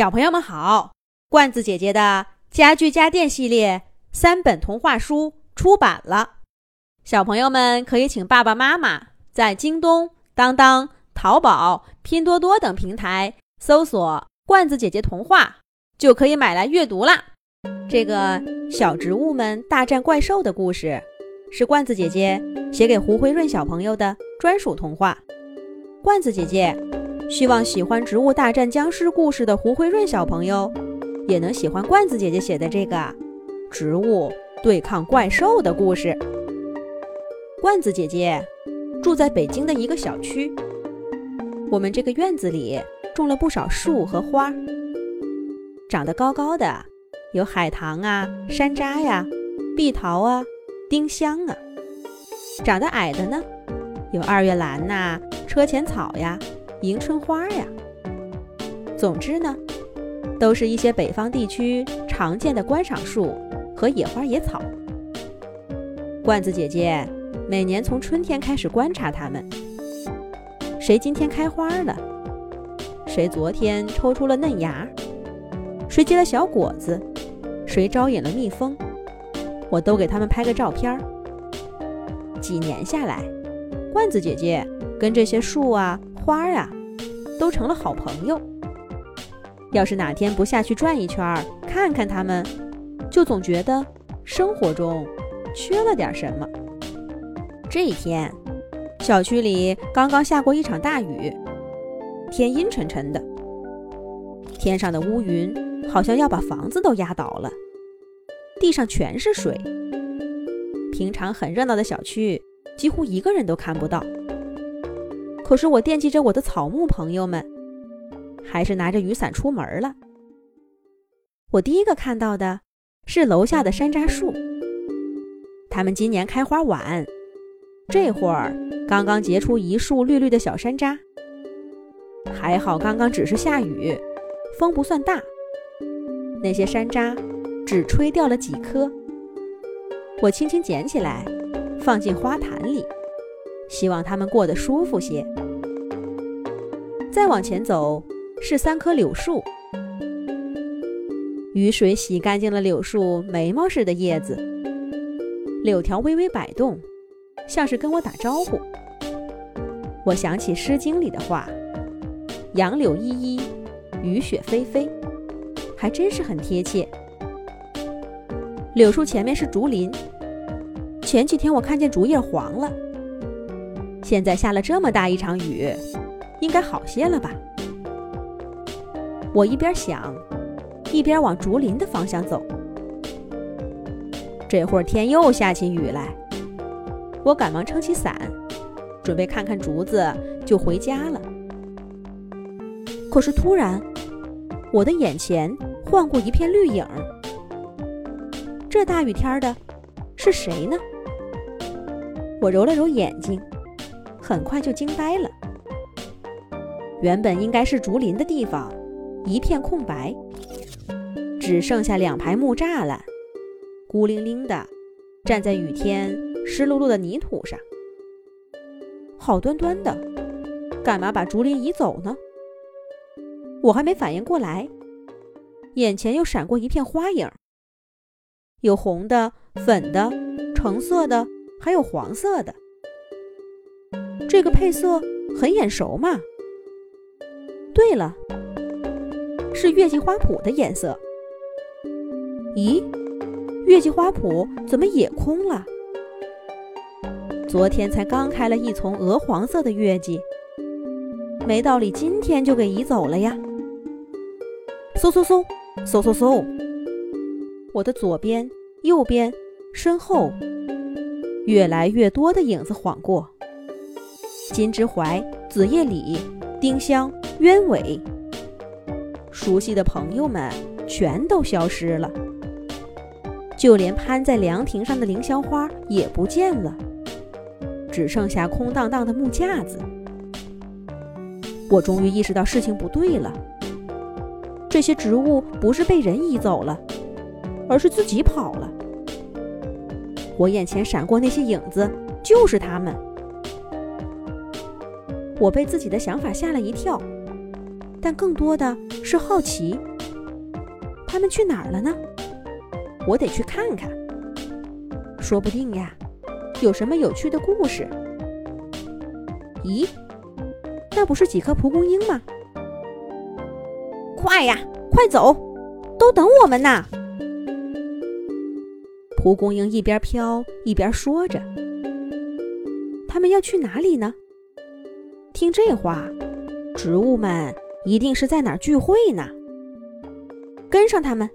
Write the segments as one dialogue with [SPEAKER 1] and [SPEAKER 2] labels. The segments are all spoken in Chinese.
[SPEAKER 1] 小朋友们好，罐子姐姐的家具家电系列三本童话书出版了，小朋友们可以请爸爸妈妈在京东、当当、淘宝、拼多多等平台搜索“罐子姐姐童话”，就可以买来阅读啦。这个小植物们大战怪兽的故事，是罐子姐姐写给胡辉润小朋友的专属童话。罐子姐姐。希望喜欢《植物大战僵尸》故事的胡辉润小朋友，也能喜欢罐子姐姐写的这个植物对抗怪兽的故事。罐子姐姐住在北京的一个小区，我们这个院子里种了不少树和花，长得高高的有海棠啊、山楂呀、碧桃啊、丁香啊；长得矮的呢，有二月兰呐、车前草呀。迎春花呀，总之呢，都是一些北方地区常见的观赏树和野花野草。罐子姐姐每年从春天开始观察它们，谁今天开花了，谁昨天抽出了嫩芽，谁结了小果子，谁招引了蜜蜂，我都给他们拍个照片儿。几年下来，罐子姐姐跟这些树啊。花儿啊，都成了好朋友。要是哪天不下去转一圈，看看它们，就总觉得生活中缺了点什么。这一天，小区里刚刚下过一场大雨，天阴沉沉的，天上的乌云好像要把房子都压倒了，地上全是水。平常很热闹的小区，几乎一个人都看不到。可是我惦记着我的草木朋友们，还是拿着雨伞出门了。我第一个看到的是楼下的山楂树，它们今年开花晚，这会儿刚刚结出一束绿绿的小山楂。还好刚刚只是下雨，风不算大，那些山楂只吹掉了几颗。我轻轻捡起来，放进花坛里。希望他们过得舒服些。再往前走是三棵柳树，雨水洗干净了柳树眉毛似的叶子，柳条微微摆动，像是跟我打招呼。我想起《诗经》里的话：“杨柳依依，雨雪霏霏”，还真是很贴切。柳树前面是竹林，前几天我看见竹叶黄了。现在下了这么大一场雨，应该好些了吧？我一边想，一边往竹林的方向走。这会儿天又下起雨来，我赶忙撑起伞，准备看看竹子就回家了。可是突然，我的眼前晃过一片绿影。这大雨天的，是谁呢？我揉了揉眼睛。很快就惊呆了。原本应该是竹林的地方，一片空白，只剩下两排木栅栏，孤零零的站在雨天湿漉漉的泥土上。好端端的，干嘛把竹林移走呢？我还没反应过来，眼前又闪过一片花影，有红的、粉的、橙色的，还有黄色的。这个配色很眼熟嘛。对了，是月季花圃的颜色。咦，月季花圃怎么也空了？昨天才刚开了一丛鹅黄色的月季，没道理今天就给移走了呀。嗖嗖嗖，嗖嗖嗖，我的左边、右边、身后，越来越多的影子晃过。金枝槐、紫叶李、丁香、鸢尾，熟悉的朋友们全都消失了，就连攀在凉亭上的凌霄花也不见了，只剩下空荡荡的木架子。我终于意识到事情不对了，这些植物不是被人移走了，而是自己跑了。我眼前闪过那些影子，就是他们。我被自己的想法吓了一跳，但更多的是好奇他们去哪儿了呢？我得去看看，说不定呀，有什么有趣的故事。咦，那不是几颗蒲公英吗？快呀，快走，都等我们呢！蒲公英一边飘一边说着：“他们要去哪里呢？”听这话，植物们一定是在哪儿聚会呢。跟上他们，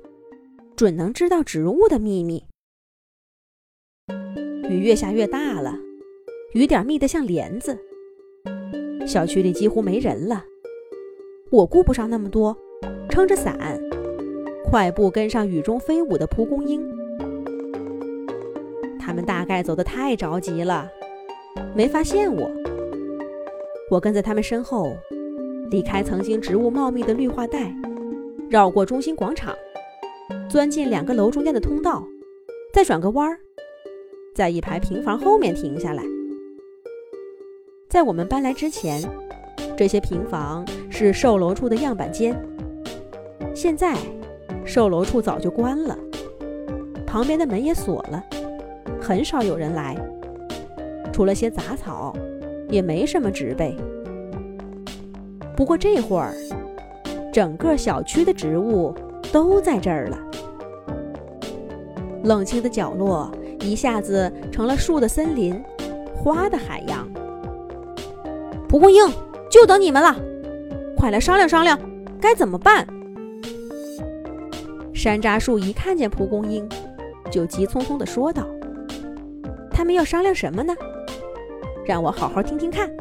[SPEAKER 1] 准能知道植物的秘密。雨越下越大了，雨点密得像帘子。小区里几乎没人了，我顾不上那么多，撑着伞，快步跟上雨中飞舞的蒲公英。他们大概走得太着急了，没发现我。我跟在他们身后，离开曾经植物茂密的绿化带，绕过中心广场，钻进两个楼中间的通道，再转个弯儿，在一排平房后面停下来。在我们搬来之前，这些平房是售楼处的样板间。现在，售楼处早就关了，旁边的门也锁了，很少有人来。除了些杂草，也没什么植被。不过这会儿，整个小区的植物都在这儿了。冷清的角落一下子成了树的森林，花的海洋。蒲公英，就等你们了！快来商量商量，该怎么办？山楂树一看见蒲公英，就急匆匆地说道：“他们要商量什么呢？让我好好听听看。”